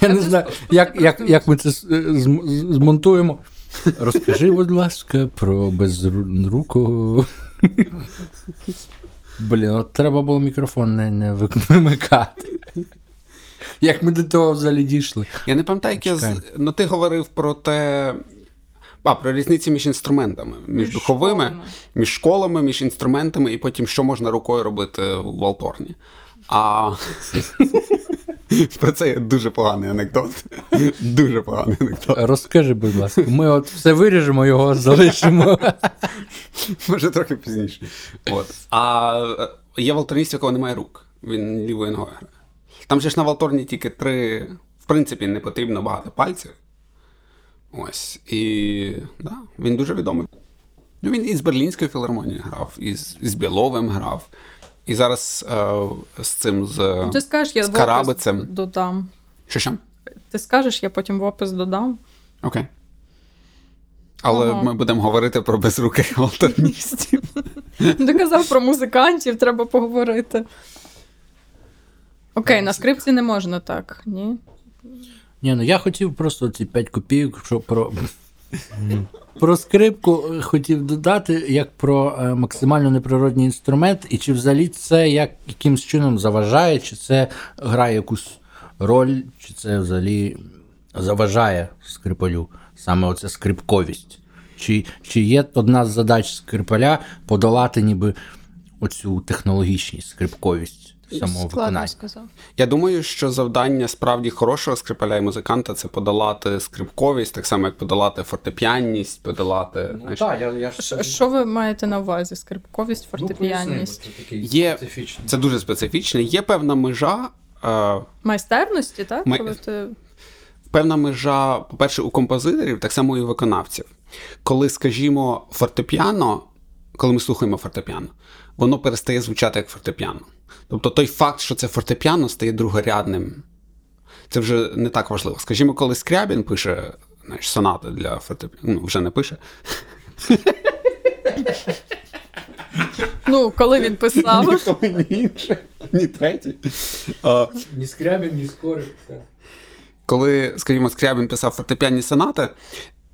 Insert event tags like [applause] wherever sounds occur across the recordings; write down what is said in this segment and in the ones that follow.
Я не знаю, як як, як ми це змонтуємо. Розкажи, будь ласка, про безрукого. Блін, от треба було мікрофон не не вимикати. Як ми до того взагалі дійшли? Я не пам'ятаю, як я ну ти говорив про те. А, про різниці між інструментами, між, між духовими, школами. між школами, між інструментами, і потім що можна рукою робити в Валторні. А [laughs] про це є дуже поганий анекдот. [laughs] Дуже поганий анекдот. Розкажи, будь ласка, ми от все виріжемо, його залишимо. [laughs] Може, трохи пізніше. От. А е, є валторніст, якого немає рук. Він лівою ногою грає. Там же ж на Валторні тільки три, в принципі, не потрібно багато пальців. Ось. І да, він дуже відомий. Ну, Він із Берлінської філармонії грав, із, із Біловим грав. І зараз е, з цим з, ну, Ти скажеш, я з Карабицем. додам. Що що? Ти скажеш, я потім в опис додам. Окей. Але ага. ми будемо говорити про безруких [laughs] альтерністів. Ти казав про музикантів, треба поговорити. Окей, на скрипці не можна так, ні? Ні, ну я хотів просто ці 5 копійок, що про про скрипку хотів додати, як про е, максимально неприродний інструмент, і чи взагалі це як, якимсь чином заважає, чи це грає якусь роль, чи це взагалі заважає скрипалю, саме оця скрипковість. Чи чи є одна з задач скрипаля подолати ніби оцю технологічність, скрипковість? Самого виконання. сказав. Я думаю, що завдання справді хорошого скрипаля і музиканта це подолати скрипковість, так само як подолати фортепіанність, подолати. Ну, так, я, я ж... Що ви маєте на увазі? Скрипковість, фортепіанність? Ну, це Є... Це дуже специфічне. Є певна межа. Е... Майстерності, так? Май... Коли ти... Певна межа, по-перше, у композиторів, так само і у виконавців. Коли, скажімо, фортепіано, коли ми слухаємо фортепіано, воно перестає звучати як фортепіано. Тобто той факт, що це фортепіано, стає другорядним. Це вже не так важливо. Скажімо, коли Скрябін пише знаєш, сонати для фортепіано, ну, вже не пише. Ну, коли він писав. Ні інше, ні третій. Ні Скрябін, ні Скорик. Коли, скажімо, Скрябін писав фортепіанні сонати,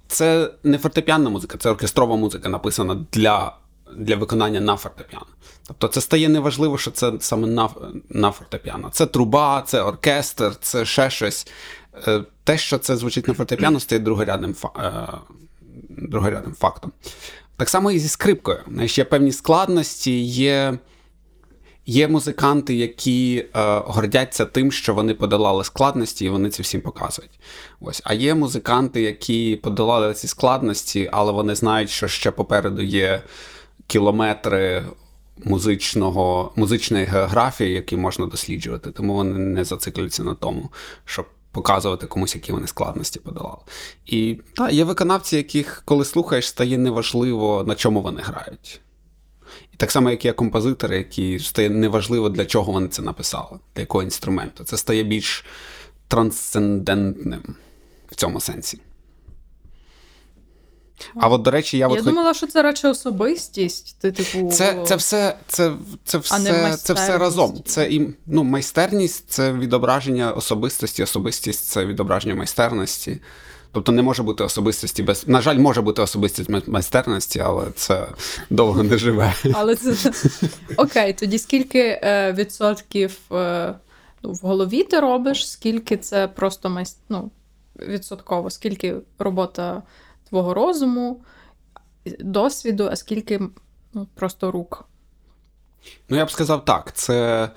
це не фортепіанна музика, це оркестрова музика, написана для для виконання на фортепіано. Тобто це стає неважливо, що це саме на на фортепіано. Це труба, це оркестр, це ще щось. Е, те, що це звучить на фортепіано, стає другорядним е, другорядним фактом. Так само і зі скрипкою. Є певні складності, є є музиканти, які е, гордяться тим, що вони подолали складності, і вони це всім показують. Ось. А є музиканти, які подолали ці складності, але вони знають, що ще попереду є кілометри музичного, музичної географії, які можна досліджувати, тому вони не зациклюються на тому, щоб показувати комусь, які вони складності подолали. І та, є виконавці, яких, коли слухаєш, стає неважливо, на чому вони грають. І так само, як є композитори, які стає неважливо, для чого вони це написали, для якого інструменту. Це стає більш трансцендентним в цьому сенсі. А от, до речі, я Я от думала, що це радше особистість. Ти, типу... Це це, все це, це, все, це все разом. Це і ну, майстерність це відображення особистості, особистість це відображення майстерності. Тобто не може бути особистості без. На жаль, може бути особистість майстерності, але це довго не живе. Але це [laughs] окей, тоді скільки е, відсотків е, ну, в голові ти робиш, скільки це просто майст... ну, відсотково, скільки робота твого розуму, досвіду, а скільки ну, просто рук. Ну, я б сказав так: це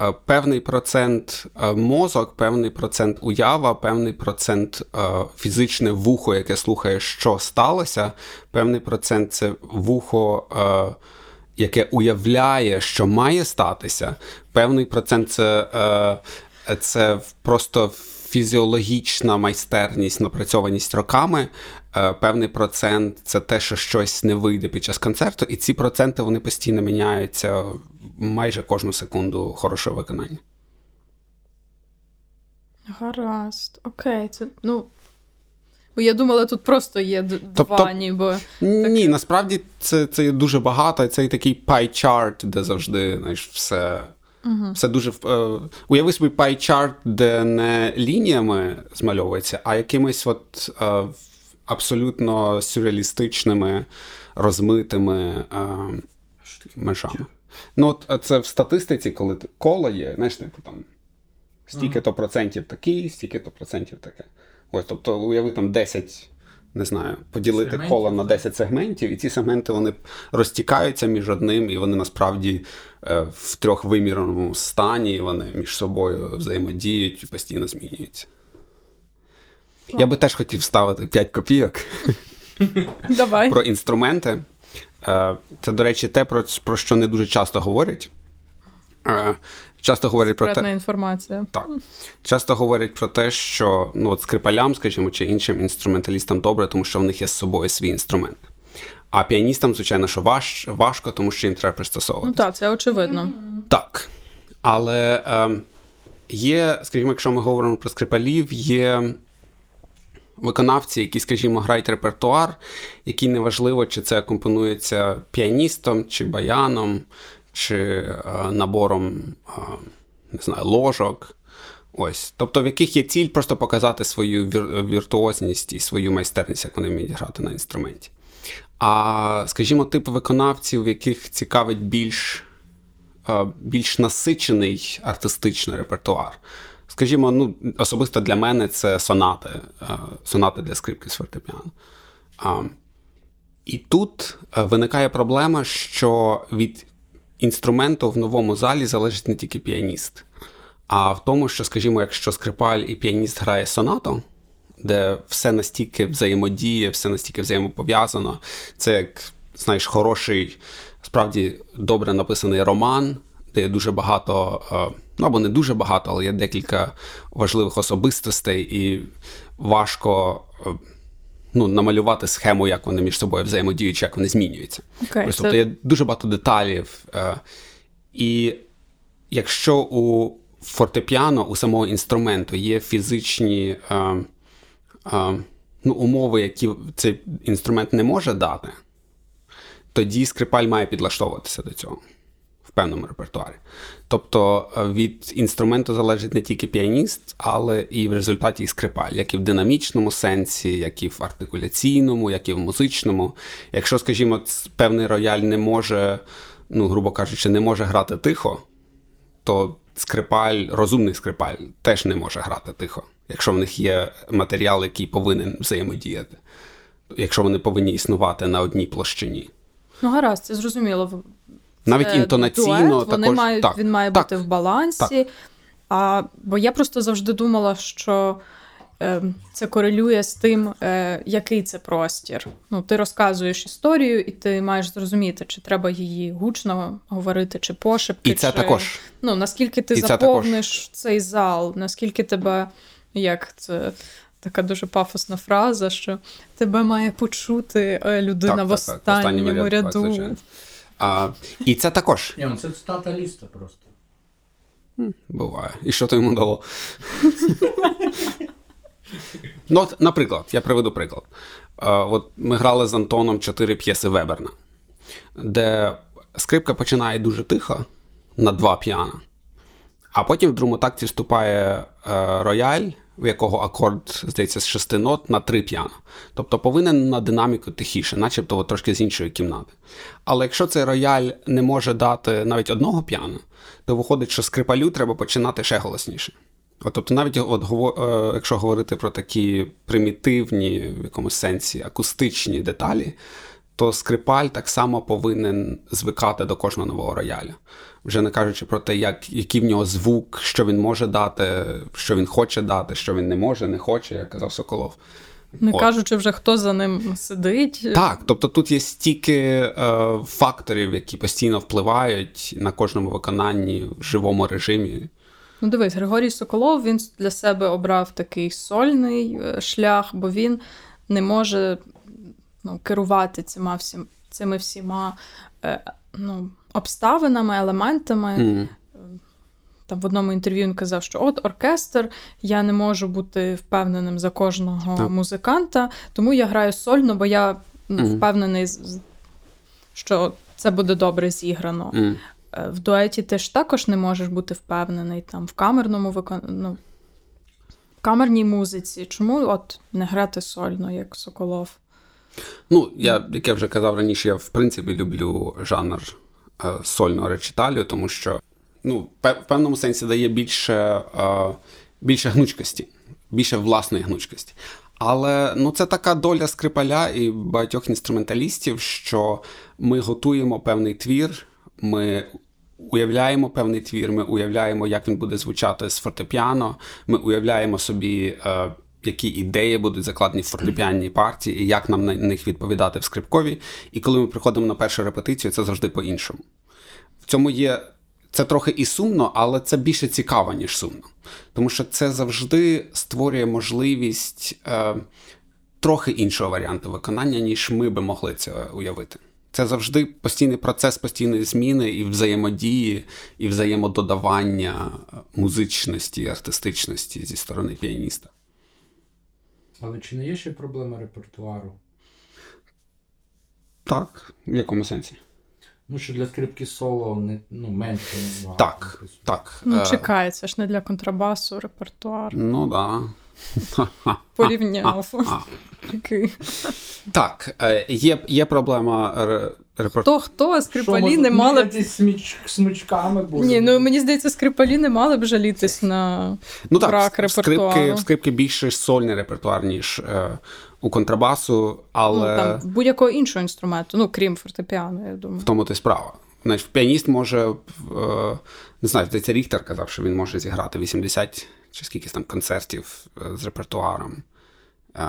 е, певний процент е, мозок, певний процент уява, певний процент е, фізичне вухо, яке слухає, що сталося, певний процент це вухо. Яке уявляє, що має статися, певний процент це це просто фізіологічна майстерність, напрацьованість роками, певний процент це те, що щось не вийде під час концерту, і ці проценти вони постійно міняються майже кожну секунду хорошого виконання. Гаразд, окей, це ну. Бо я думала, тут просто є тобто, два ніби. Ні, так... насправді це це дуже багато, це такий chart, де завжди знаєш, все Угу. Все дуже е, уяви собі pie-chart, де не лініями змальовується, а якимись от е, абсолютно сюрреалістичними, розмитими е, межами. Ну, от е, це в статистиці, коли коло є, знаєш, типу там стільки-то процентів такий, стільки-то процентів таке. Ось, тобто, уяви там 10, не знаю, поділити Сегментів, коло на так. 10 сегментів, і ці сегменти вони розтікаються між одним, і вони насправді е, в трьохвимірному стані, вони між собою взаємодіють і постійно змінюються. Я би теж хотів ставити 5 копійок Давай. про інструменти. Е, Це, до речі, те, про, що не дуже часто говорять. Е, Часто говорять про те. Інформація. Так. Часто говорять про те, що ну, от скрипалям, скажімо, чи іншим інструменталістам добре, тому що в них є з собою свій інструмент. А піаністам, звичайно, що важ, важко, тому що їм треба пристосовувати. Ну так, це очевидно. Так. Але е, є, скажімо, якщо ми говоримо про скрипалів, є виконавці, які, скажімо, грають репертуар, який неважливо, чи це компонується піаністом, чи баяном, чи е, набором е, не знаю, ложок. Ось. Тобто, в яких є ціль просто показати свою вір- віртуозність і свою майстерність, як вони вміють грати на інструменті. А, скажімо, тип виконавців, в яких цікавить більш е, більш насичений артистичний репертуар. Скажімо, ну, особисто для мене це сонати, е, сонати для скрипки з фортепіано. І тут е, виникає проблема, що від інструменту в новому залі залежить не тільки піаніст, а в тому, що, скажімо, якщо скрипаль і піаніст грає сонату, де все настільки взаємодіє, все настільки взаємопов'язано, це як, знаєш, хороший, справді добре написаний роман, де є дуже багато, е, ну або не дуже багато, але є декілька важливих особистостей, і важко е, ну, намалювати схему, як вони між собою взаємодіють, як вони змінюються. Окей, Тобто це- є дуже багато деталів. е, І якщо у фортепіано, у самого інструменту є фізичні ну, умови, які цей інструмент не може дати, тоді скрипаль має підлаштовуватися до цього певному репертуарі. Тобто е, від інструменту залежить не тільки піаніст, але і в результаті і скрипаль, як і в динамічному сенсі, як і в артикуляційному, як і в музичному. Якщо, скажімо, певний рояль не може, ну, грубо кажучи, не може грати тихо, то скрипаль, розумний скрипаль теж не може грати тихо, якщо в них є матеріал, який повинен взаємодіяти, якщо вони повинні існувати на одній площині. Ну, гаразд, зрозуміло. Навіть інтонаційно дует, вони також мають, так, він має так, бути в балансі. А, бо я просто завжди думала, що е, це корелює з тим, е, який це простір. Ну, ти розказуєш історію, і ти маєш зрозуміти, чи треба її гучно говорити, чи пошепки. І це чи, також. Ну, наскільки ти І це заповниш цей зал, наскільки тебе, як це. Така дуже пафосна фраза, що тебе має почути е, людина Так, в так, так, в останньому ряду, так, ряду. звичайно. А, і це також Ні, ну це цитата ліста просто. буває. І що то йому дало? ну, от, наприклад, я приведу приклад. Е, от ми грали з Антоном чотири п'єси Веберна, де скрипка починає дуже тихо на два піано, а потім в другому такті вступає е, рояль, в якого акорд, здається, з шести нот на три піано. Тобто повинен на динаміку тихіше, начебто трошки з іншої кімнати. Але якщо цей рояль не може дати навіть одного піано, то виходить, що скрипалю треба починати ще голосніше. От, тобто, навіть от, е, якщо говорити про такі примітивні, в якомусь сенсі, акустичні деталі, то скрипаль так само повинен звикати до кожного нового рояля. Вже не кажучи про те, як, який в нього звук, що він може дати, що він хоче дати, що він не може, не хоче, як казав Соколов. Не От. кажучи вже, хто за ним сидить. Так, тобто тут є стільки е, факторів, які постійно впливають на кожному виконанні в живому режимі. Ну, дивись, Григорій Соколов він для себе обрав такий сольний е, шлях, бо він не може ну, керувати цими, всім, цими всіма е, ну, обставинами, елементами. Мгм. Там в одному інтерв'ю він казав, що от оркестр, я не можу бути впевненим за кожного Так. музиканта, тому я граю сольно, бо я ну, Мгм. впевнений, що це буде добре зіграно. Е, в дуеті ти ж також не можеш бути впевнений там в камерному викон... ну, в камерній музиці. Чому от не грати сольно, як Соколов? Ну, я, як я вже казав раніше, я в принципі люблю жанр е, сольного речиталю, тому що ну, в певному сенсі дає більше, е, більше гнучкості, більше власної гнучкості. Але ну, це така доля скрипаля і багатьох інструменталістів, що ми готуємо певний твір, ми уявляємо певний твір, ми уявляємо, як він буде звучати з фортепіано, ми уявляємо собі, е, які ідеї будуть закладені в фортепіанній партії, і як нам на них відповідати в скрипковій. І коли ми приходимо на першу репетицію, це завжди по-іншому. В цьому є. Це трохи і сумно, але це більше цікаво, ніж сумно. Тому що це завжди створює можливість е, трохи іншого варіанту виконання, ніж ми би могли це уявити. Це завжди постійний процес постійної зміни і взаємодії, і взаємододавання музичності, артистичності зі сторони піаніста. Але чи не є ще проблема репертуару? Так, в якому сенсі? Ну, що для скрипки соло не, ну, менше Не Так, написано. так. Ну, чекається, чекай, це ж не для контрабасу репертуар. Ну да. [laughs] Порівняв. [laughs] Так, е, є, є проблема ре- репертуару. Хто хто, а Що, скрипалі не мали б. сміч, смичками буде? Ні, ну мені здається, скрипалі не мали б жалітись на Ну так, брак в скрипки, в скрипки більше сольний репертуар, ніж е, у контрабасу, але Ну, там, будь-якого іншого інструменту, ну крім фортепіано, я думаю. в тому то й справа. Знаєш, піаніст може, е, не знаю, здається, Ріхтер казав, що він може зіграти 80 чи скільки там концертів е, з репертуаром. Е,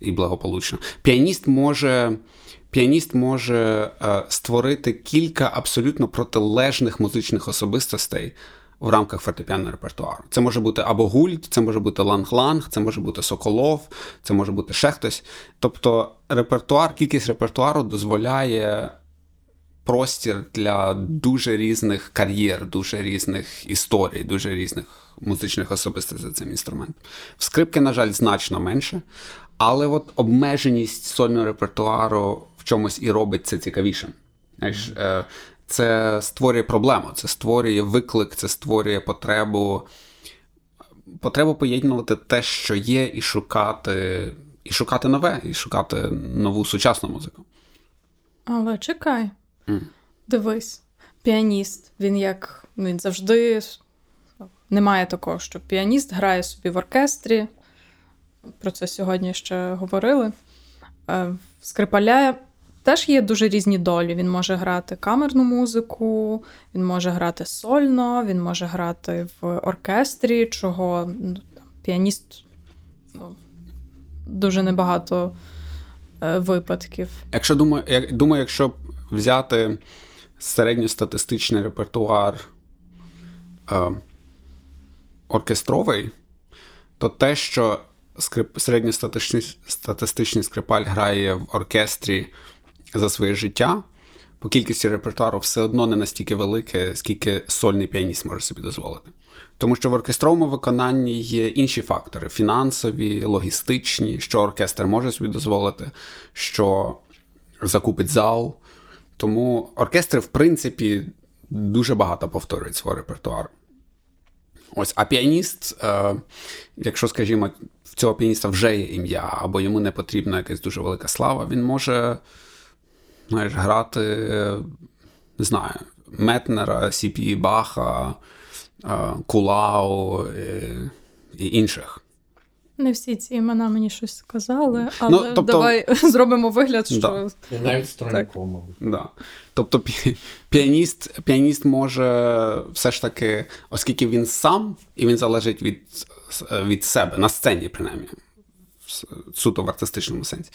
і благополучно. Піаніст може, піаніст може е, створити кілька абсолютно протилежних музичних особистостей в рамках фортепіанного репертуару. Це може бути або гульт, це може бути ланг-ланг, це може бути соколов, це може бути ще хтось. Тобто репертуар, кількість репертуару дозволяє простір для дуже різних кар'єр, дуже різних історій, дуже різних музичних особистостей за цим інструментом. В скрипки, на жаль, значно менше, але от обмеженість сольного репертуару в чомусь і робить це цікавішим. Знаєш, е, це створює проблему, це створює виклик, це створює потребу, потребу поєднувати те, що є, і шукати, і шукати нове, і шукати нову сучасну музику. Але чекай, Мгм. дивись, піаніст, він як він завжди немає такого, що піаніст грає собі в оркестрі. Про це сьогодні ще говорили. Е, Скрипаля теж є дуже різні долі. Він може грати камерну музику, він може грати сольно, він може грати в оркестрі, чого ну, піаніст ну, дуже небагато е, випадків. Якщо думаю, як, думаю, якщо взяти середньостатистичний репертуар е, оркестровий, то те, що скрип, середньостатистичний статистичний скрипаль грає в оркестрі за своє життя, по кількості репертуару все одно не настільки велике, скільки сольний піаніст може собі дозволити. Тому що в оркестровому виконанні є інші фактори: фінансові, логістичні, що оркестр може собі дозволити, що закупить зал. Тому оркестри, в принципі, дуже багато повторюють свого репертуару. Ось, а піаніст, е, якщо, скажімо, в цього піаніста вже є ім'я, або йому не потрібна якась дуже велика слава, він може знаєш, грати, е, не знаю, Метнера, Сіпі Баха, е, Кулау е, і інших. Не всі ці імена мені щось сказали, але тобто- давай [laughs] зробимо вигляд, що Да. І навіть мабуть. Да. Тобто пі- піаніст, піаніст може все ж таки, оскільки він сам і він залежить від, від себе, на сцені, принаймні, суто в артистичному сенсі,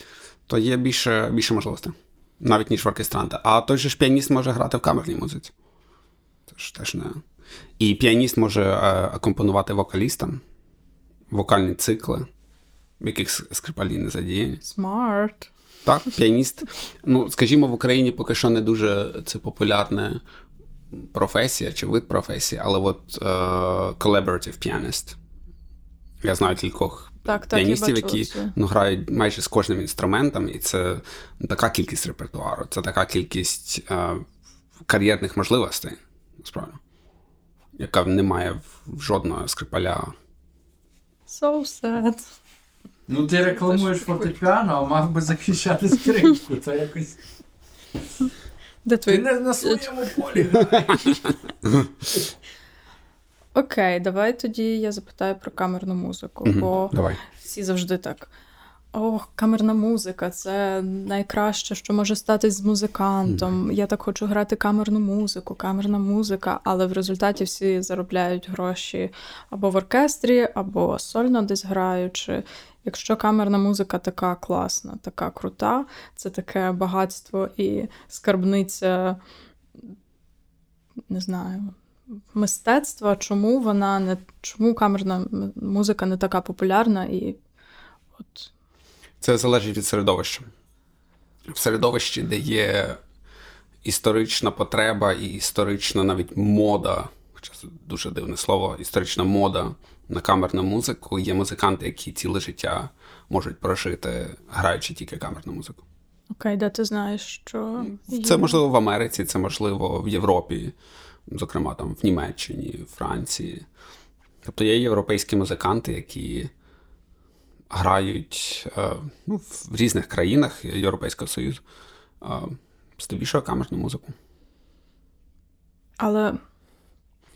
то є більше, більше можливостей, навіть ніж в оркестранта. А той же ж піаніст може грати в камерній музиці. Це ж теж не. І піаніст може е, акомпонувати вокалістам, вокальні цикли, в яких скрипалі не задіяні. смарт. Так, піаніст. Ну, скажімо, в Україні поки що не дуже це популярна професія чи вид професії, але от е, collaborative pianist. Я знаю кількох Так, піаністів, які ну, грають майже з кожним інструментом, і це така кількість репертуару, це така кількість е, кар'єрних можливостей, насправді, яка не має жодного скрипаля. So sad. Ну, ти рекламуєш фортепіано, а мав би захищати скрипку. Це якось. Де Ти не на своєму полі. [laughs] Окей, давай тоді я запитаю про камерну музику, Мгм, бо Давай. всі завжди так. Ох, камерна музика це найкраще, що може стати з музикантом. Я так хочу грати камерну музику, камерна музика, але в результаті всі заробляють гроші або в оркестрі, або сольно десь граючи. Якщо камерна музика така класна, така крута, це таке багатство і скарбниця, не знаю, мистецтва, чому вона не чому камерна музика не така популярна і от Це залежить від середовища. В середовищі, де є історична потреба і історична навіть мода, хоча це дуже дивне слово, історична мода на камерну музику, є музиканти, які ціле життя можуть прожити, граючи тільки камерну музику. окей, де ти знаєш, що Це можливо в Америці, це можливо в Європі, зокрема там в Німеччині, Франції. Тобто є європейські музиканти, які грають е, ну, в різних країнах Європейського Союзу, е, здебільшого камерну музику. Але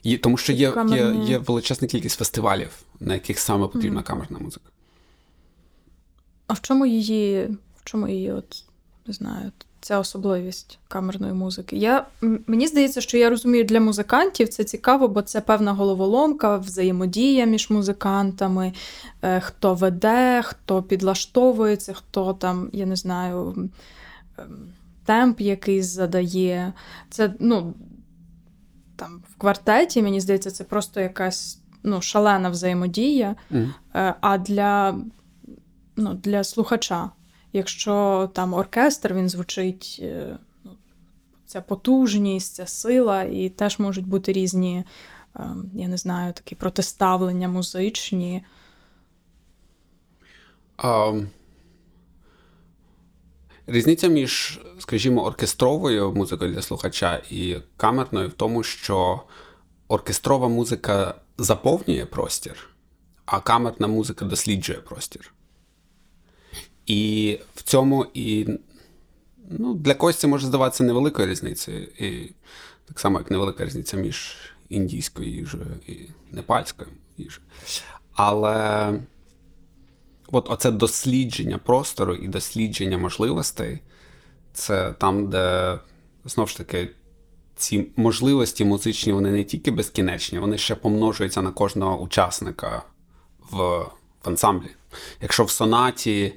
Є, тому що є, є, є величезна кількість фестивалів, на яких саме потрібна камерна музика. а в чому її, в чому її, от не знаю, ця особливість камерної музики? Я мені здається, що я розумію, для музикантів це цікаво, бо це певна головоломка, взаємодія між музикантами, е, хто веде, хто підлаштовується, хто там, я не знаю, ем, темп якийсь задає. Це, ну, там в квартеті, мені здається, це просто якась ну, шалена взаємодія. Е, А для, ну, для слухача, якщо там оркестр, він звучить, е, ну, ця потужність, ця сила, і теж можуть бути різні, е, я не знаю, такі протиставлення музичні. А, різниця між, скажімо, оркестровою музикою для слухача і камерною в тому, що оркестрова музика заповнює простір, а камерна музика досліджує простір. І в цьому і ну, для когось це може здаватися невеликою різницею. І так само, як невелика різниця між індійською їжею і непальською їжею. Але от оце дослідження простору і дослідження можливостей це там, де знову ж таки ці можливості музичні, вони не тільки безкінечні, вони ще помножуються на кожного учасника в, в ансамблі. Якщо в сонаті,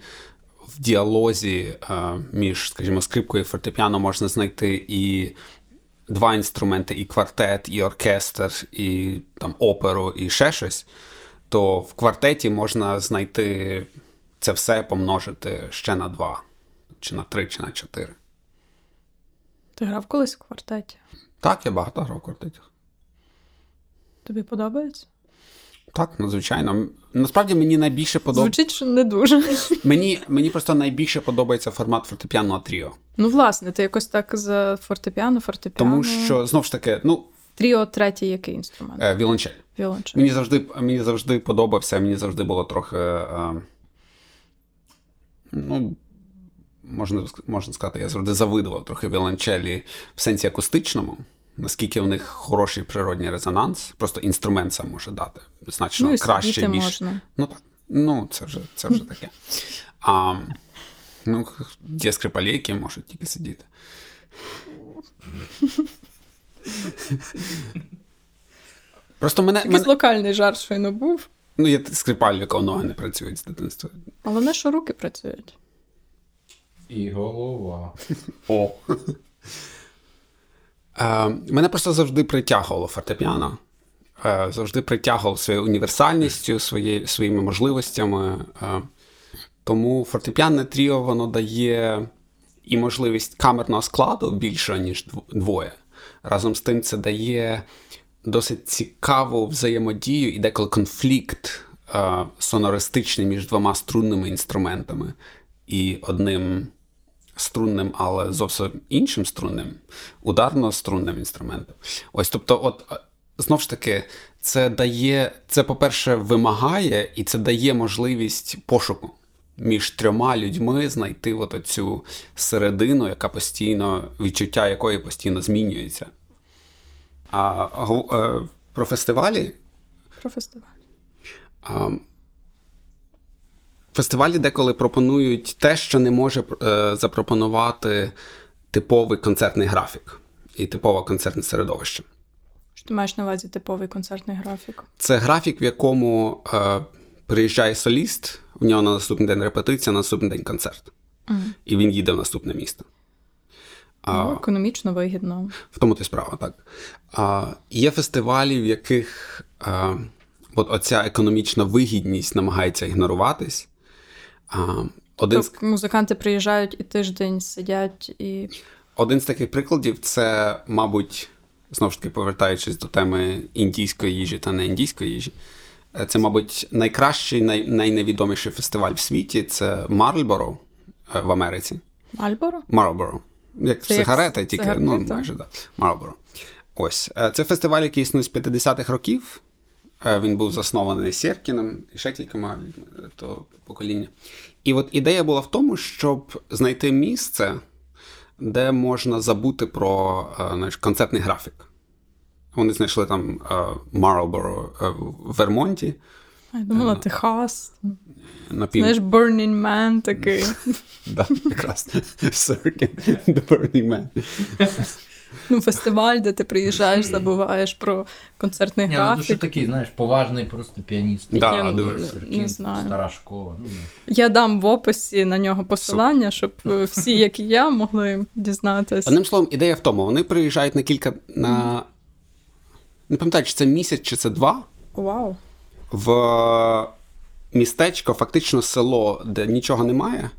в діалозі е, між, скажімо, скрипкою і фортепіано можна знайти і два інструменти, і квартет, і оркестр, і там оперу, і ще щось, то в квартеті можна знайти це все помножити ще на два, чи на три, чи на чотири. Ти грав колись в квартеті? Так, я багато грав в квартетах. Тобі подобається? Так, ну звичайно. Насправді мені найбільше подобається. Звучить, що не дуже. Мені, мені просто найбільше подобається формат фортепіаного тріо. Ну, власне, ти якось так за фортепіано, фортепіано. Тому що, знов ж таки, ну, Тріо третій який інструмент? е, віолончель. Віолончель. Мені завжди, мені завжди подобався, мені завжди було трохи. Е, ну, можна, можна сказати, я завжди завидував трохи віолончелі в сенсі акустичному, наскільки в них хороший природній резонанс. Просто інструмент сам може дати значно Ну, краще більш. можна. Ну так. Ну, це вже, це вже таке. А, ну, є скрипалі, які можуть тільки сидіти. Просто мене. Якийсь мене локальний жарт щойно був. ну, є скрипаль, в якого ноги не працюють з дитинства. Головне, що руки працюють. І голова. О. Е, мене просто завжди притягувало фортепіано. Е, завжди притягував своєю універсальністю, своє, своїми можливостями. Е, тому фортепіанне тріо воно дає і можливість камерного складу більше, ніж двоє. Разом з тим, це дає досить цікаву взаємодію і деколи конфлікт сонористичний між двома струнними інструментами і одним струнним, але зовсім іншим струнним, ударно-струнним інструментом. Ось, тобто, от е, знов ж таки, це дає, це, по-перше, вимагає і це дає можливість пошуку між трьома людьми знайти от цю середину, яка постійно, відчуття якої постійно змінюється. А гов- е, про фестивалі Про фестиваль. Фестивалі деколи пропонують те, що не може е, запропонувати типовий концертний графік і типове концертне середовище. Що ти маєш на увазі типовий концертний графік? Це графік, в якому е, приїжджає соліст, в нього на наступний день репетиція, на наступний день концерт. І він їде в наступне місто. Ну, економічно вигідно. В тому то й справа, так. А, є фестивалі, в яких а, от оця економічна вигідність намагається ігноруватись. А, один, з, Тобто музиканти приїжджають і тиждень сидять і. один з таких прикладів це, мабуть, знову ж таки, повертаючись до теми індійської їжі та не індійської їжі. е, Це, мабуть, найкращий, най, найневідоміший фестиваль в світі це Марлборо е, в Америці. Мальборо? Marlboro. Як Це як тільки цигарки, ну, майже так. Marlboro. Ось. Е, Це фестиваль, який існує з 50-х років. Е, Він був заснований Сєркіном і ще кількома людьми того покоління. І от ідея була в тому, щоб знайти місце, де можна забути про е, знаєш, концертний графік. Вони знайшли там е, е, в Вермонті. Я думала, Техас. На пів... Знаєш, Burning Man такий. [laughs] Да, якраз. Сиркін, The Burning Man. Ну, фестиваль, де ти приїжджаєш, забуваєш про концертний Ні, ну, що такий, знаєш, поважний просто піаніст. Да, Я не- не знаю. Стара школа. Ну, Я дам в описі на нього посилання, щоб е, всі, як і я, могли дізнатися. Одним словом, ідея в тому, вони приїжджають на кілька. на. Не пам'ятаю, чи це місяць, чи це два, Вау. в містечко, фактично село, де нічого немає.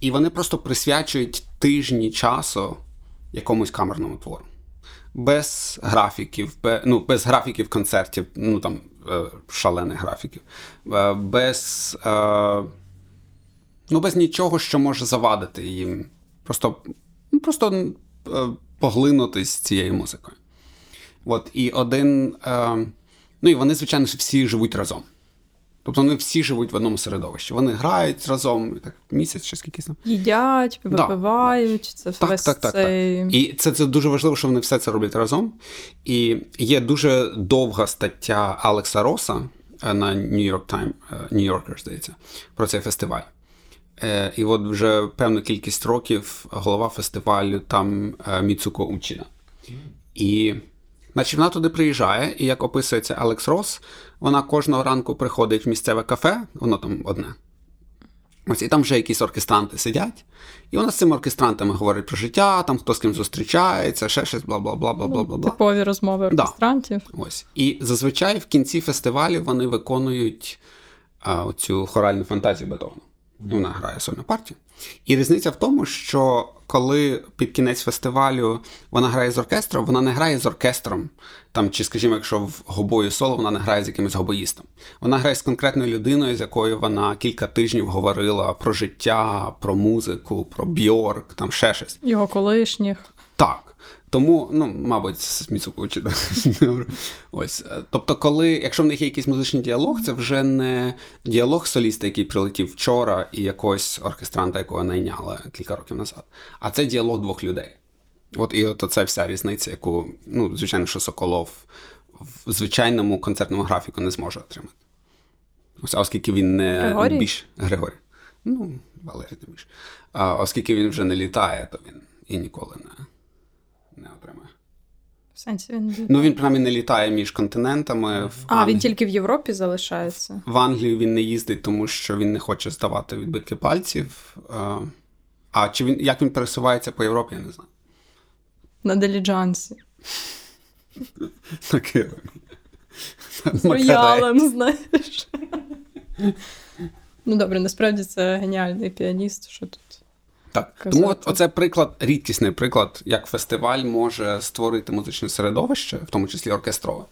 І вони просто присвячують тижні часу якомусь камерному твору. Без графіків, бе- ну, без графіків концертів, ну там е, шалених графіків, е, без, е, ну, без нічого, що може завадити їм. Просто, ну, просто поглинутись цією музикою. От, і один. Ну і вони, звичайно, всі живуть разом. Тобто вони всі живуть в одному середовищі. Вони грають разом так місяць чи скільки там. Їдять, Да. Це Так, весь так, так, цей... так. І це, це дуже важливо, що вони все це роблять разом. І є дуже довга стаття Алекса Роса е, на New York Times, е, New Yorker, здається, про цей фестиваль. Е, І от вже певну кількість років голова фестивалю там Міцуко Учіна. І значить, вона туди приїжджає, і як описується Алекс Рос, вона кожного ранку приходить в місцеве кафе, воно там одне. Ось і там вже якісь оркестранти сидять, і вона з цими оркестрантами говорить про життя, там хто з ким зустрічається, ще щось, бла бла бла бла бла бла бла. Типові розмови Да. оркестрантів. Ось. І зазвичай в кінці фестивалю вони виконують а, оцю хоральну фантазію Бетовна. Вона грає сольну партію. І різниця в тому, що коли під кінець фестивалю вона грає з оркестром, вона не грає з оркестром. Там, чи, скажімо, якщо в гобою соло, вона не грає з якимось гобоїстом. Вона грає з конкретною людиною, з якою вона кілька тижнів говорила про життя, про музику, про Бьорк, там ще щось. Його колишніх. Так. Тому, ну, мабуть, з Міцукучі. Ось. Тобто, коли, якщо в них є якийсь музичний діалог, це вже не діалог соліста, який прилетів вчора, і якогось оркестранта, якого найняли кілька років назад. А це діалог двох людей. От і от це вся різниця, яку, ну, звичайно, що Соколов в звичайному концертному графіку не зможе отримати. Ось, оскільки він не Григорій? більш Григорій. Ну, Валерій не більш. А оскільки він вже не літає, то він і ніколи не, не отримає. В сенсі він. Ну, він принаймні не літає між континентами. В, А, Англії. він тільки в Європі залишається. в Англію він не їздить, тому що він не хоче здавати відбитки пальців. А, а чи він як він пересувається по Європі, я не знаю. На Деліджансі. На Києві. З роялем, знаєш. Ну добре, насправді це геніальний піаніст, що тут. Так, казати. тому от, оце приклад, рідкісний приклад, як фестиваль може створити музичне середовище, в тому числі оркестрове,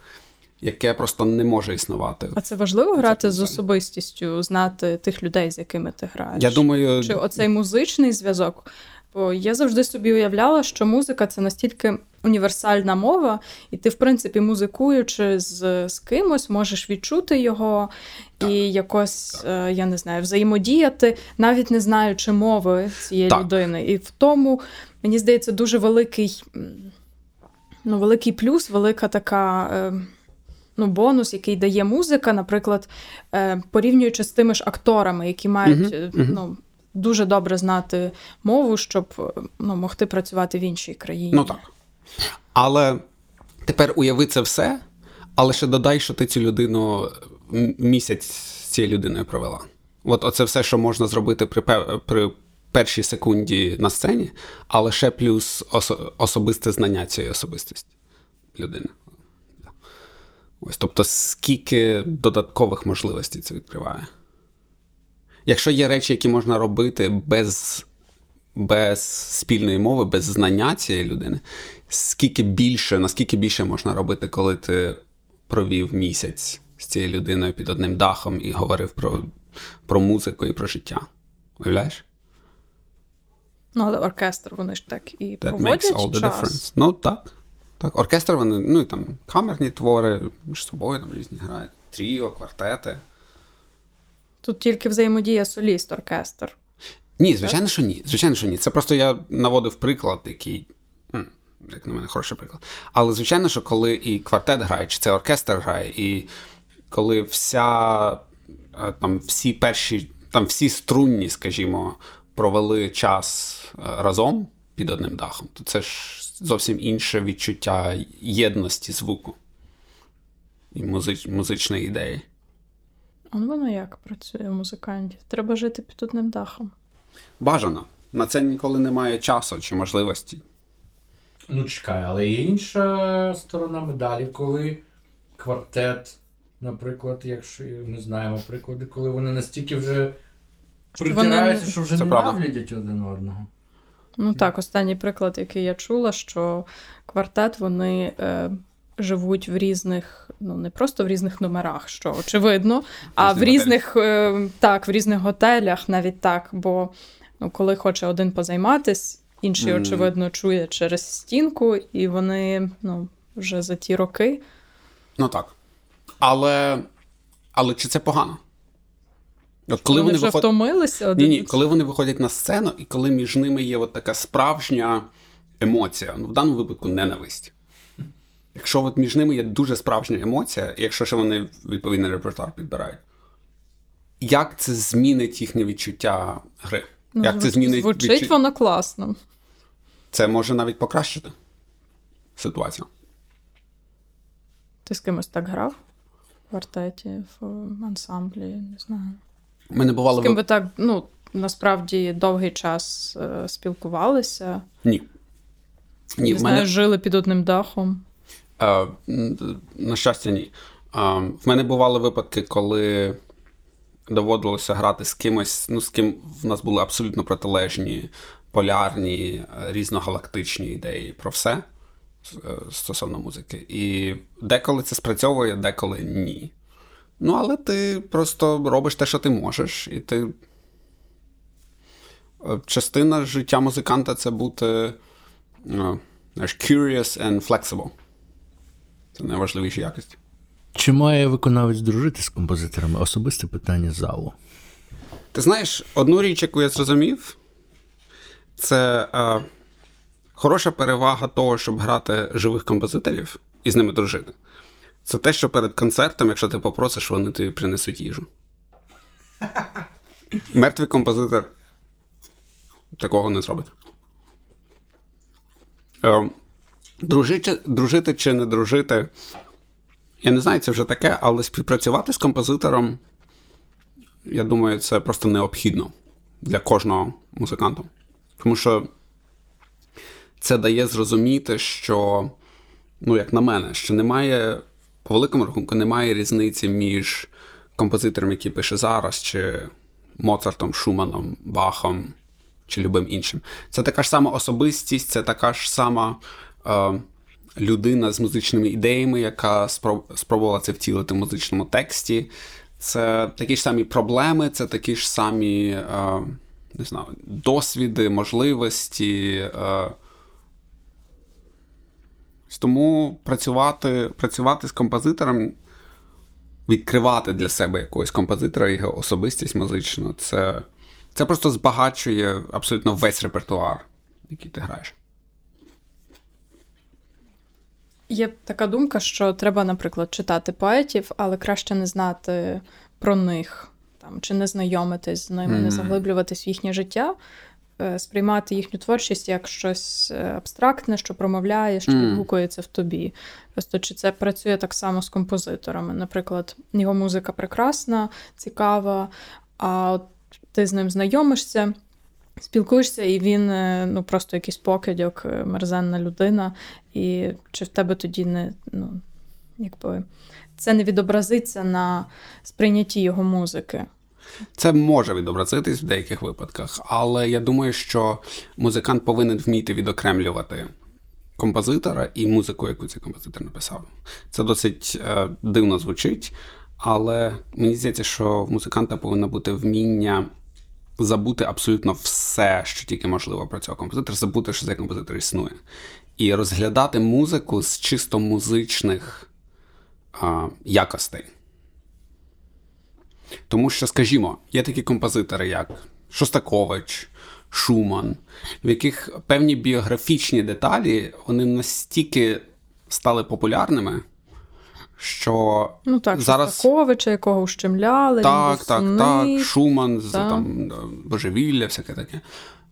яке просто не може існувати. А це важливо грати з особистістю, знати тих людей, з якими ти граєш. Я думаю, Чи оцей музичний зв'язок? Бо я завжди собі уявляла, що музика це настільки універсальна мова, і ти, в принципі, музикуючи з, з кимось, можеш відчути його і якось, е, я не знаю, взаємодіяти, навіть не знаючи мови цієї Так. людини. І в тому, мені здається, дуже великий, ну, великий плюс, велика така. е, Ну, бонус, який дає музика, наприклад, е, порівнюючи з тими ж акторами, які мають е, ну, дуже добре знати мову, щоб ну, могти працювати в іншій країні. Ну так. Але тепер уяви це все, але ще додай, що ти цю людину місяць з цією людиною провела. От оце все, що можна зробити при, при першій секунді на сцені, але ще плюс осо- особисте знання цієї особистості людини. Ось, тобто, скільки додаткових можливостей це відкриває. Якщо є речі, які можна робити без без спільної мови, без знання цієї людини, скільки більше, наскільки більше можна робити, коли ти провів місяць з цією людиною під одним дахом і говорив про, про музику і про життя. Уявляєш? Ну, але оркестр, вони ж так і That проводять makes all the час. difference. Ну, так. Так, оркестр, вони, ну і там камерні твори між собою там різні грають. Тріо, квартети. Тут тільки взаємодія соліст-оркестр. Ні, звичайно, що ні. Звичайно, що ні. Це просто я наводив приклад, який, як на мене, хороший приклад. Але звичайно, що коли і квартет грає, чи це оркестр грає, і коли вся е, там всі перші, там всі струнні, скажімо, провели час е, разом під одним дахом, то це ж зовсім інше відчуття єдності звуку і музич, музичної ідеї. А ну воно як працює у музикантів? Треба жити під одним дахом. Бажано. На це ніколи немає часу чи можливості. Ну, чекай, але є інша сторона медалі, коли квартет, наприклад, якщо ми знаємо приклади, коли вони настільки вже притираються, що вже Це правда. ненавидять один одного. Ну так, останній приклад, який я чула, що квартет вони е, живуть в різних, ну не просто в різних номерах, що очевидно, а в різних е, так, в різних готелях навіть так. Бо ну, коли хоче один позайматись, інший, Мгм. очевидно, чує через стінку, і вони ну, вже за ті роки. Ну так. Але, але чи це погано? От коли вони вони вже виходять. втомилися Ні, ні, коли вони виходять на сцену, і коли між ними є от така справжня емоція, ну в даному випадку ненависть. Якщо от між ними є дуже справжня емоція, і якщо ще вони відповідний репертуар підбирають, як це змінить їхнє відчуття гри? Ну, як це змінить Звучить відчу- воно класно. Це може навіть покращити ситуацію. Ти з кимось так грав в квартеті, в ансамблі, не знаю. У мене бувало З ким ви так, ну, насправді довгий час е, спілкувалися, Ні. Ні, не в мене знаю, жили під одним дахом. Е, на щастя, ні. Е, в мене бували випадки, коли доводилося грати з кимось, ну, з ким в нас були абсолютно протилежні, полярні, різногалактичні ідеї про все е, стосовно музики. І деколи це спрацьовує, деколи ні. Ну, але ти просто робиш те, що ти можеш, і ти. Е, Частина життя музиканта це бути е, знаєш, curious and flexible. Це найважливіші якості. Чи має виконавець дружити з композиторами? Особисте питання залу. Ти знаєш, одну річ, яку я зрозумів, це е, хороша перевага того, щоб грати живих композиторів і з ними дружити. Це те, що перед концертом, якщо ти попросиш, вони тобі принесуть їжу. [laughs] Мертвий композитор такого не зробить. Е, дружити, дружити чи не дружити, я не знаю, це вже таке, але співпрацювати з композитором я думаю, це просто необхідно для кожного музиканта. Тому що це дає зрозуміти, що, ну, як на мене, що немає, по великому рахунку, немає різниці між композитором, який пише зараз, чи Моцартом, Шуманом, Бахом, чи любим іншим. Це така ж сама особистість, це така ж сама е, людина з музичними ідеями, яка спробувала це втілити в музичному тексті. Це такі ж самі проблеми, це такі ж самі е, не знаю, досвіди, можливості. Е, тому працювати, працювати з композитором, відкривати для себе якогось композитора, його особистість музичну, це, це просто збагачує абсолютно весь репертуар, який ти граєш. Є така думка, що треба, наприклад, читати поетів, але краще не знати про них, там, чи не знайомитись з ними, не заглиблюватись в їхнє життя, е, сприймати їхню творчість як щось е, абстрактне, що промовляє, що відгукується в тобі. Просто чи це працює так само з композиторами? Наприклад, його музика прекрасна, цікава, а от ти з ним знайомишся. Спілкуєшся, і він е, ну просто якийсь покидьок, е, мерзенна людина. І чи в тебе тоді не ну, якби це не відобразиться на сприйнятті його музики? Це може відобразитись в деяких випадках, але я думаю, що музикант повинен вміти відокремлювати композитора і музику, яку цей композитор написав. Це досить е, дивно звучить, але мені здається, що в музиканта повинно бути вміння забути абсолютно все, що тільки можливо про цього композитора, забути, що цей композитор існує. І розглядати музику з чисто музичних а, якостей. Тому що, скажімо, є такі композитори, як Шостакович, Шуман, в яких певні біографічні деталі вони настільки стали популярними, що Ну так, зараз Шостаковича, якого ущемляли, так, так, сумний. так, Шуман, Так. там божевілля, всяке таке.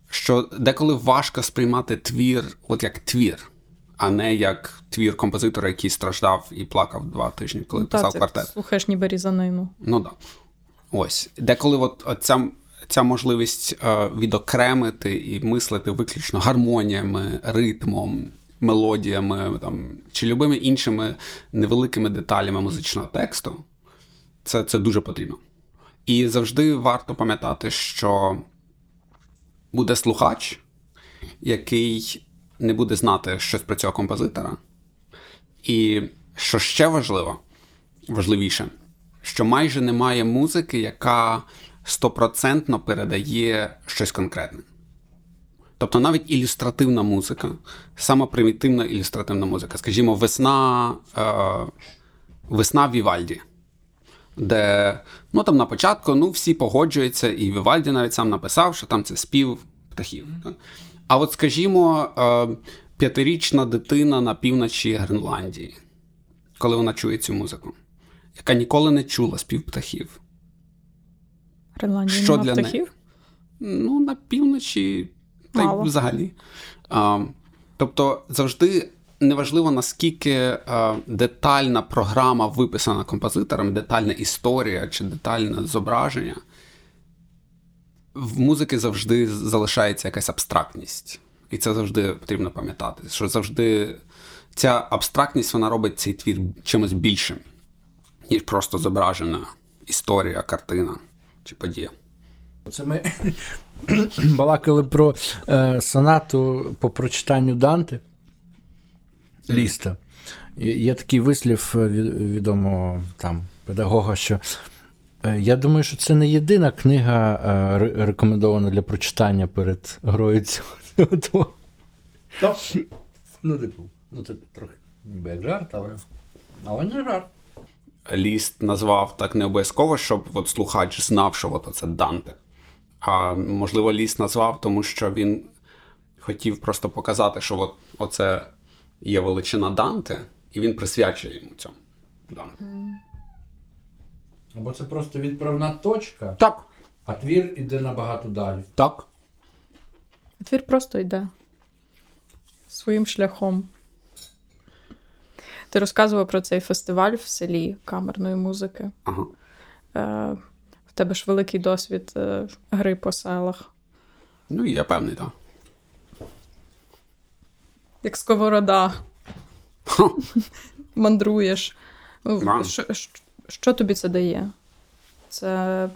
Що деколи важко сприймати твір, от як твір, а не як твір композитора, який страждав і плакав два тижні, коли Ну, писав це квартет. слухаєш ніби різанину. Ну так. Да. Ось. Деколи от, от ця, ця можливість е, відокремити і мислити виключно гармоніями, ритмом, мелодіями там, чи любими іншими невеликими деталями музичного тексту, це, це дуже потрібно. І завжди варто пам'ятати, що буде слухач, який не буде знати щось про цього композитора. І що ще важливо, важливіше, що майже немає музики, яка стопроцентно передає щось конкретне. Тобто навіть ілюстративна музика, сама примітивна ілюстративна музика, скажімо, весна, е, весна Вівальді, де ну, там на початку ну, всі погоджуються, і Вівальді навіть сам написав, що там це спів птахів. так. А от, скажімо, е, п'ятирічна дитина на півночі Гренландії, коли вона чує цю музику, яка ніколи не чула спів птахів. Гренландії Що для неї? птахів. Ну, на півночі, та й взагалі. А, тобто завжди неважливо, наскільки а, детальна програма виписана композитором, детальна історія чи детальне зображення. В музики завжди залишається якась абстрактність. І це завжди потрібно пам'ятати. Що завжди ця абстрактність вона робить цей твір чимось більшим, ніж просто зображена історія, картина чи подія. Це ми [clears throat] балакали про е, сонату по прочитанню Данте Ліста. Є такий вислів е, відомого там педагога, що е, я думаю, що це не єдина книга е, рекомендована для прочитання перед грою цього. Ну, типу, ну це трохи ніби як жарт, але, але не жарт. Ліст назвав так не обов'язково, щоб от слухач знав, що от це Данте. А можливо, ліст назвав, тому що він хотів просто показати, що от оце є величина Данте, і він присвячує йому цьому. Данте. Або це просто відправна точка, Так. а твір іде набагато далі. Так. Твір просто йде своїм шляхом. Ти розказував про цей фестиваль в селі камерної музики. Ага. Е, тебе ж великий досвід е, гри по селах. Ну, я певний, так. Як сковорода. Мандруєш. Що, що, що тобі це дає? Це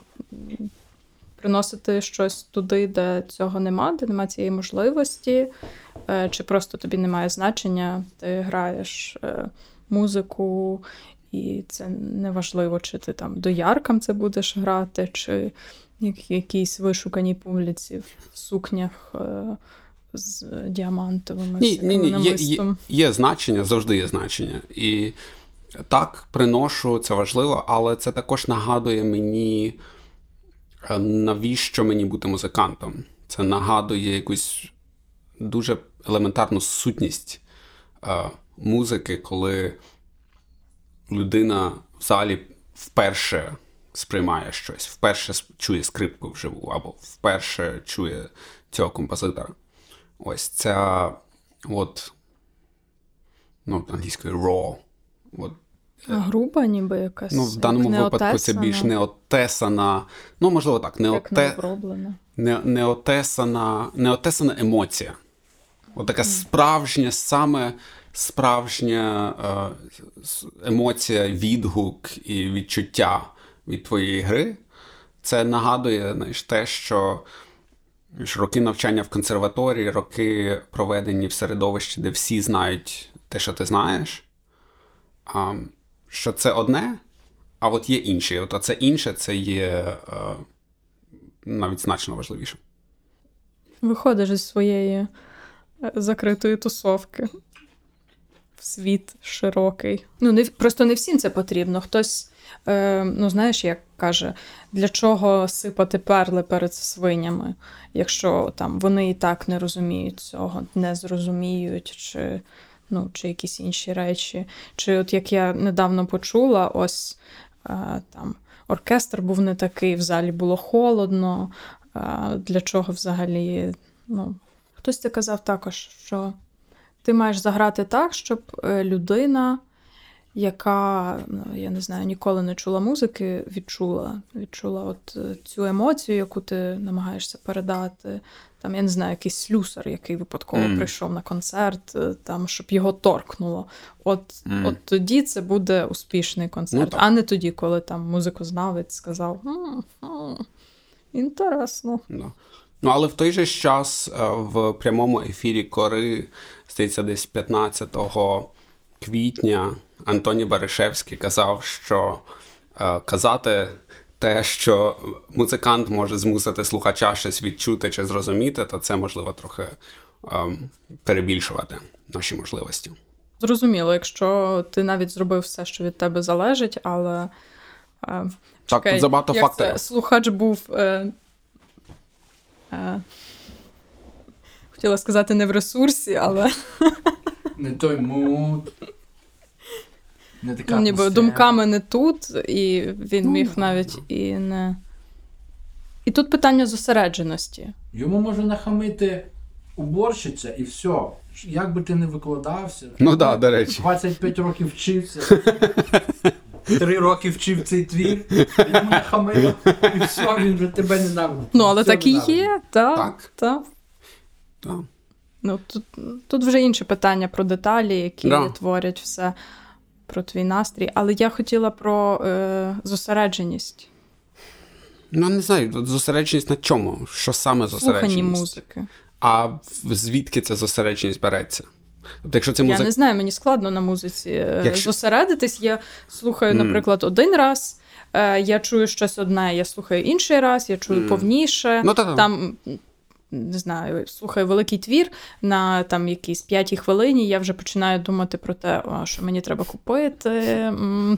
приносити щось туди, де цього нема, де нема цієї можливості, е, чи просто тобі немає значення, ти граєш е, музику, і це неважливо, чи ти там дояркам це будеш грати, чи як якійсь вишуканій публіці в сукнях е, з діамантовими Ні, ні, ні, є, є, є значення, завжди є значення. І так, приношу, це важливо, але це також нагадує мені, е, навіщо мені бути музикантом. Це нагадує якусь дуже елементарну сутність е, музики, коли людина в залі вперше сприймає щось, вперше чує скрипку вживу, або вперше чує цього композитора. Ось ця от, ну, англійською raw. От, груба ніби якась. ну, в даному як випадку це більш неотесана, ну, можливо так, неоте, не, неотесана, неотесана емоція. От така справжня, саме справжня е, емоція, відгук і відчуття від твоєї гри. Це нагадує знаєш, те, що роки навчання в консерваторії, роки проведені в середовищі, де всі знають те, що ти знаєш, що це одне, а от є інше. От це інше це є е, навіть значно важливіше. Виходиш зі своєї е, закритої тусовки в світ широкий. Ну, не, просто не всім це потрібно. Хтось, е, ну знаєш, як каже, для чого сипати перли перед свинями, якщо там вони і так не розуміють цього, не зрозуміють, чи, ну, чи якісь інші речі. Чи от як я недавно почула, ось е, там оркестр був не такий, в залі було холодно. А, Для чого взагалі? Ну, хтось це казав також, що ти маєш заграти так, щоб е, людина, яка, ну, я не знаю, ніколи не чула музики, відчула, відчула от е, цю емоцію, яку ти намагаєшся передати. Там, я не знаю, якийсь слюсар, який випадково Мгм. прийшов на концерт, е, там, щоб його торкнуло. От, Мгм. от тоді це буде успішний концерт, Ну, а не тоді, коли там музикознавець сказав: «М, м, інтересно. Да. Ну, але в той же час е, в прямому ефірі Кори, здається, десь 15 квітня Антоній Баришевський казав, що е, казати те, що музикант може змусити слухача щось відчути чи зрозуміти, то це можливо трохи е, перебільшувати наші можливості. Зрозуміло, якщо ти навіть зробив все, що від тебе залежить, але. Так, чекай, тут забагато як факторів. це? Слухач був. Е, хотіла сказати не в ресурсі, але [laughs] Не той муд. Не така ну, ніби думками не тут, і він Ну, міг навіть і не. І тут питання зосередженості. Йому може нахамити уборщиця і все. Як би ти не викладався. Ну да, до речі. 25 років вчився. [laughs] Три роки вчив цей твір, йому нахамило, і все, він вже тебе ненавидить. Ну, але Все так і ненавидить. є, так. Так. так. Так. Ну, тут, тут вже інше питання про деталі, які Да. творять все про твій настрій. Але я хотіла про е, зосередженість, Ну, не знаю, зосередженість на чому? Що саме зосередженість? музики. А звідки ця зосередженість береться? Тобто, якщо це Я не знаю, мені складно на музиці е, Якщо- зосередитись. Я слухаю, наприклад, один раз. е, Я чую щось одне, я слухаю інший раз, я чую Мгм. повніше. Ну, та-та. Там, не знаю, слухаю великий твір на там якійсь п'ятій хвилині, я вже починаю думати про те, що мені треба купити.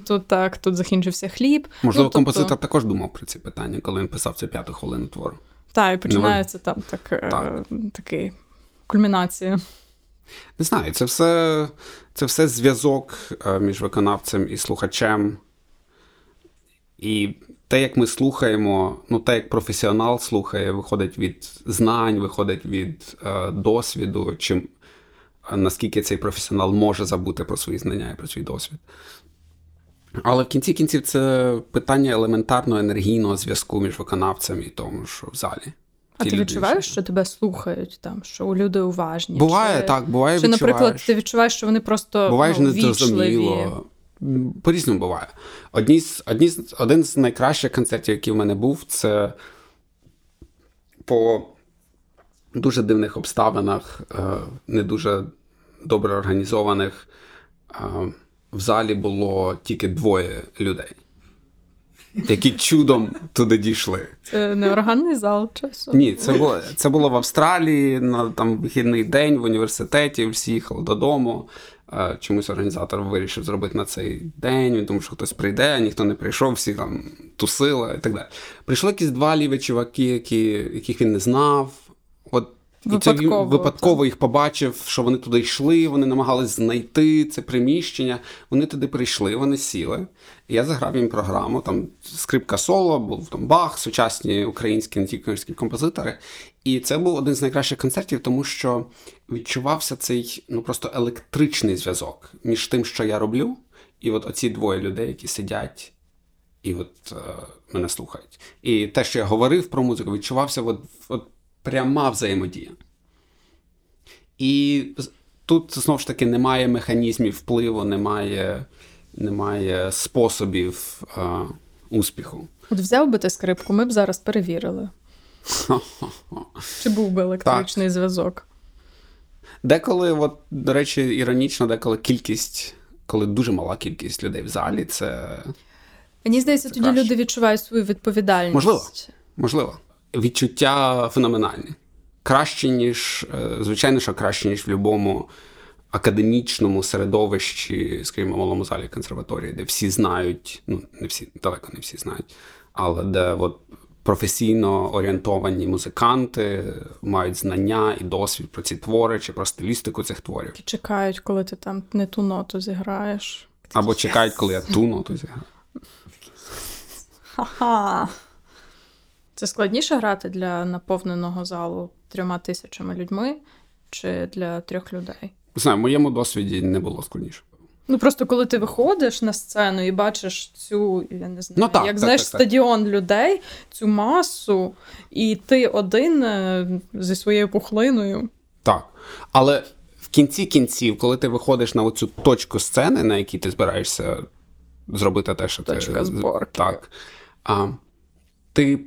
Тут так, тут закінчився хліб. Можливо, ну, тобто- композитор також думав про ці питання, коли він писав цю п'яту хвилину твору. Так, і починається там так, е, такий кульмінація. Не знаю, це все, це все зв'язок е, між виконавцем і слухачем. І те, як ми слухаємо, ну те, як професіонал слухає, виходить від знань, виходить від е, досвіду, чим е, наскільки цей професіонал може забути про свої знання і про свій досвід. Але в кінці кінців це питання елементарного енергійного зв'язку між виконавцем і тому, що в залі. А ти люди, відчуваєш, що- тебе слухають, там, що люди уважні? Буває чи, так, буває Чи, наприклад, ти відчуваєш, що вони просто Буває ну, незрозуміло. По-різному буває. Одні з, одні з, один з найкращих концертів, який в мене був, це по дуже дивних обставинах, е, не дуже добре організованих. Е, В залі було тільки двоє людей, які чудом туди дійшли. Це не органний зал часу. Ні, це було, це було в Австралії на там вихідний день в університеті. Всі їхали додому. Чомусь організатор вирішив зробити на цей день. Він думав, що хтось прийде, ніхто не прийшов, всі там тусили і так далі. Прийшли якісь два ліві чуваки, які, яких він не знав. От і це Випадково, випадково їх побачив, що вони туди йшли, вони намагались знайти це приміщення. Вони туди прийшли, вони сіли. І я заграв їм програму. Там скрипка соло, був там Бах, сучасні українські українські композитори. І це був один з найкращих концертів, тому що відчувався цей ну просто електричний зв'язок між тим, що я роблю, і от оці двоє людей, які сидять і от е, мене слухають. І те, що я говорив про музику, відчувався от, от пряма взаємодія. І тут знову ж таки немає механізмів впливу, немає, немає способів е, успіху. От взяв би ти скрипку, ми б зараз перевірили. Чи був би електричний зв'язок? Деколи, от, до речі, іронічно, деколи кількість, коли дуже мала кількість людей в залі, це Мені здається, тоді краще. люди відчувають свою відповідальність. Можливо. можливо. Відчуття феноменальні. Краще, ніж, е, звичайно, що краще, ніж в будь-якому академічному середовищі, скажімо, малому залі консерваторії, де всі знають, ну, не всі, далеко не всі знають, але де от, професійно орієнтовані музиканти мають знання і досвід про ці твори чи про стилістику цих творів. Які чекають, коли ти там не ту ноту зіграєш. Або чекають, коли я ту ноту зіграю. Ха-ха. Це складніше грати для наповненого залу трьома тисячами людьми чи для трьох людей? Не знаю, в моєму досвіді не було складніше. Ну просто коли ти виходиш на сцену і бачиш цю, я не знаю, Ну, так, як так, знаєш, так, так. стадіон людей, цю масу, і ти один е, зі своєю пухлиною. Так. Але в кінці кінців, коли ти виходиш на оцю точку сцени, на якій ти збираєшся зробити те, що Точка ти зборки. Так. А, ти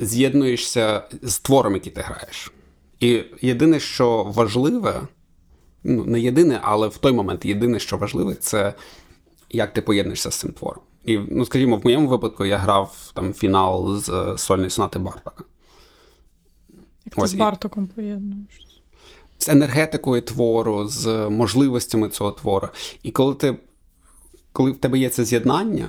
з'єднуєшся з твором, який ти граєш. І єдине, що важливе, ну, не єдине, але в той момент єдине, що важливе, це як ти поєднуєшся з цим твором. І, ну, скажімо, в моєму випадку я грав там фінал з е, сольної сонати Бартака. Як ти Ось з і- Бартоком поєднуєш. з енергетикою твору, з можливостями цього твору. І коли ти, коли в тебе є це з'єднання,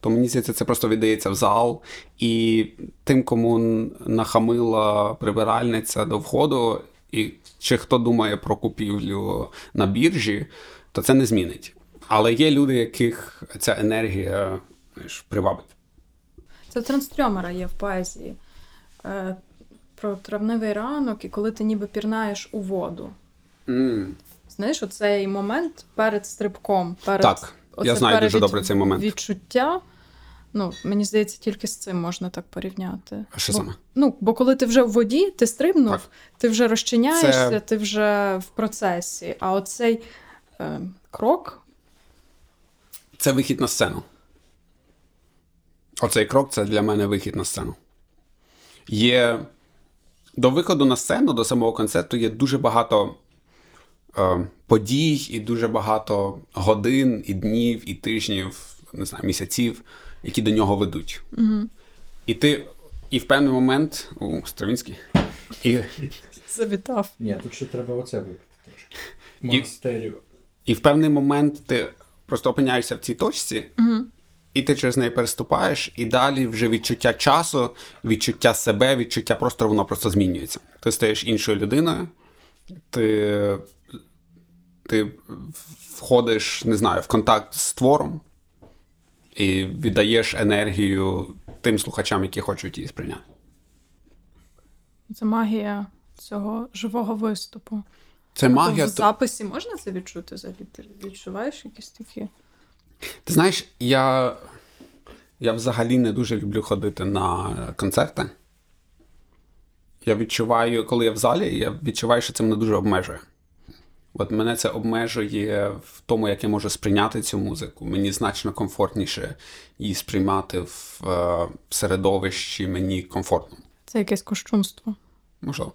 то мені здається, це просто віддається в зал. І тим, кому нахамила прибиральниця до входу, і чи хто думає про купівлю на біржі, то це не змінить. Але є люди, яких ця енергія знаєш, привабить. Це в Транстрьомера є в поезії. Е, про травневий ранок, і коли ти ніби пірнаєш у воду. М, Знаєш, оцей момент перед стрибком, перед Так, я знаю дуже перед добре цей момент. Відчуття. Ну, мені здається, тільки з цим можна так порівняти. А що бо, саме? Ну, бо коли ти вже в воді, ти стрибнув, Так. ти вже розчиняєшся, Це- ти вже в процесі. А оцей е, крок, Це вихід на сцену. Оцей крок це для мене вихід на сцену. Є до виходу на сцену, до самого концерту є дуже багато подій і дуже багато годин, і днів, і тижнів, не знаю, місяців, які до нього ведуть. Угу. І ти, і в певний момент, у Стравінський, і, завітав. Ні, тут ще треба оце випити трошки. І- І в певний момент ти просто опиняєшся в цій точці, і ти через неї переступаєш, і далі вже відчуття часу, відчуття себе, відчуття простору, воно просто змінюється. Ти стаєш іншою людиною, ти, ти входиш, не знаю, в контакт з твором і віддаєш енергію тим слухачам, які хочуть її сприйняти. Це магія цього живого виступу. Це магія. В записі можна це відчути взагалі? Ти відчуваєш якісь такі? Ти знаєш, я, я взагалі не дуже люблю ходити на концерти. Я відчуваю, коли я в залі, я відчуваю, що це мене дуже обмежує. От мене це обмежує в тому, як я можу сприйняти цю музику. Мені значно комфортніше її сприймати в е, середовищі, мені комфортно. Це якесь кощунство. Можливо.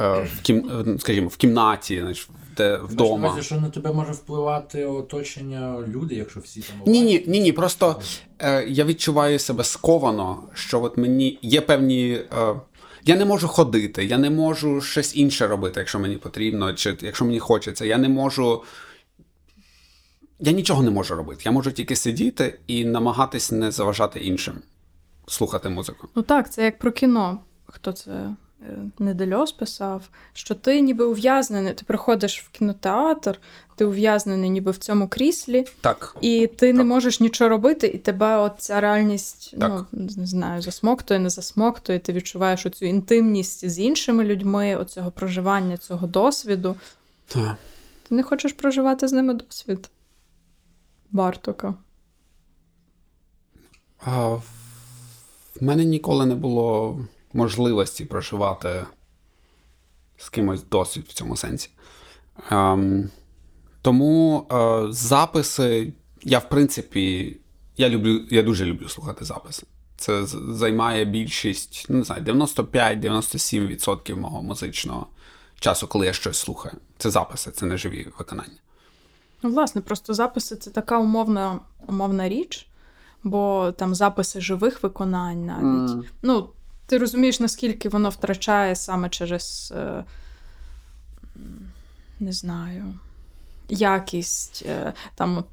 е, в кім, е, скажімо, в кімнаті, знаєш, де вдома. Що на тебе може впливати оточення люди, якщо всі там Ні, ні, ні, ні. Просто е, я відчуваю себе сковано, що от мені є певні. Е, я не можу ходити, я не можу щось інше робити, якщо мені потрібно, чи якщо мені хочеться. Я не можу. Я нічого не можу робити. Я можу тільки сидіти і намагатись не заважати іншим слухати музику. Ну так, це як про кіно. Хто це? Е, Недельос писав, що ти ніби ув'язнений, ти приходиш в кінотеатр, ти ув'язнений ніби в цьому кріслі, Так. і ти не можеш нічого робити, і тебе от ця реальність, Так. ну не знаю, засмоктує, не засмоктує. Ти відчуваєш оцю інтимність з іншими людьми, оцього проживання, цього досвіду. Так. Ти не хочеш проживати з ними досвід. Бартока. А, в мене ніколи не було можливості проживати з кимось досвід в цьому сенсі. Ем, тому е, записи, я в принципі, я люблю, я дуже люблю слухати записи. Це займає більшість, ну, не знаю, 95-97% мого музичного часу, коли я щось слухаю. Це записи, це не живі виконання. Ну, власне, просто записи це така умовна, умовна річ, бо там записи живих виконань навіть. Ну, ти розумієш, наскільки воно втрачає саме через, е, не знаю, якість. Е, там от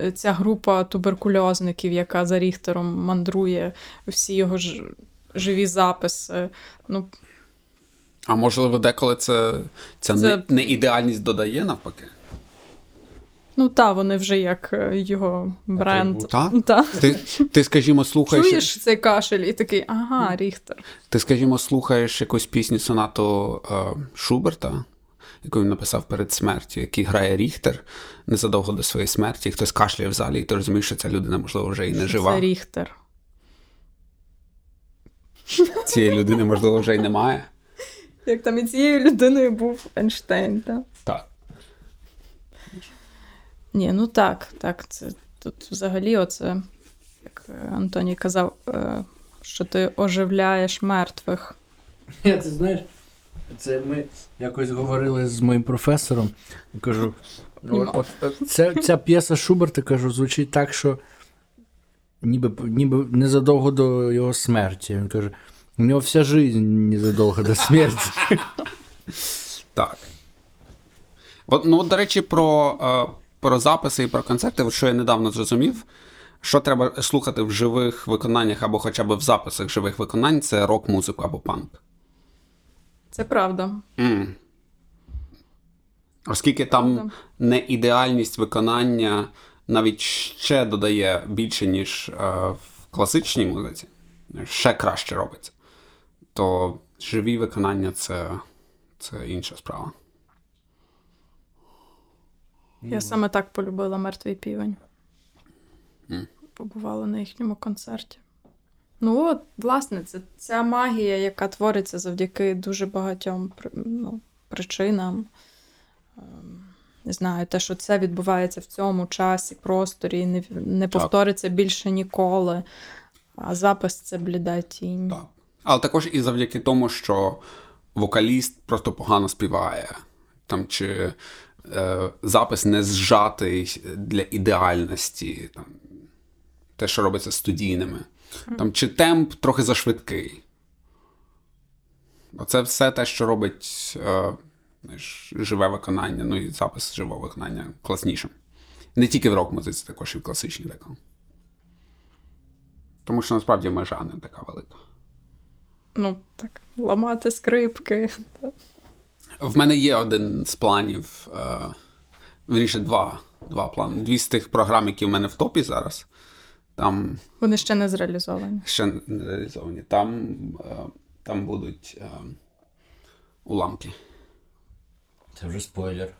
е, ця група туберкульозників, яка за Ріхтером мандрує всі його ж, живі записи. Ну, А можливо, деколи це, це, Це- Не, не ідеальність додає навпаки. Ну та, вони вже як е, його бренд. Так? [laughs] Та. Ти, ти, скажімо, слухаєш. Чуєш цей кашель і такий, ага, Ріхтер. Ти, скажімо, слухаєш якусь пісню сонату е, Шуберта, яку він написав перед смертю, який грає Ріхтер незадовго до своєї смерті, і хтось кашляє в залі, і ти розумієш, що ця людина, можливо, вже і не жива. Це. Ріхтер. Цієї людини, можливо, вже й немає. Як там і цією людиною був Ейнштейн, так? Ні, ну так, так. Це тут взагалі, оце, як е, Антоній казав, е, що ти оживляєш мертвих. Я, ти знаєш, це ми якось говорили з моїм професором. Я кажу, Ну. от, от, ця, ця п'єса Шуберта, кажу, звучить так, що ніби, ніби незадовго до його смерті. Він каже, у нього вся життя незадовго до смерті. Так. От, ну, от, до речі, про, е, про записи і про концерти, от що я недавно зрозумів, що треба слухати в живих виконаннях або хоча б в записах живих виконань, це рок-музику або панк. Це правда. М. Оскільки там Правда. неідеальність виконання навіть ще додає більше, ніж е, в класичній музиці, ще краще робиться, то живі виконання це, це інша справа. Я саме так полюбила мертвий півень. Побувала на їхньому концерті. Ну, от, власне, це ця магія, яка твориться завдяки дуже багатьом ну, причинам. Ем, Не знаю, те, що це відбувається в цьому часі, просторі, не, не повториться більше ніколи. А запис це бліда тінь. Так. Але також і завдяки тому, що вокаліст просто погано співає, там, чи запис не зжатий для ідеальності, там, те, що робиться студійними, там, чи темп трохи зашвидкий. Оце все те, що робить е, знаєш, живе виконання, ну і запис живого виконання класнішим. Не тільки в рок-музиці, також і в класичній деколи. Тому що насправді межа не така велика. Ну, так, ламати скрипки. [laughs] В мене є один з планів, е, вірніше, два, два плани. Дві з тих програм, які в мене в топі зараз. Там Вони ще не зреалізовані. ще не зреалізовані. Там, е, там будуть е, уламки. Це вже спойлер.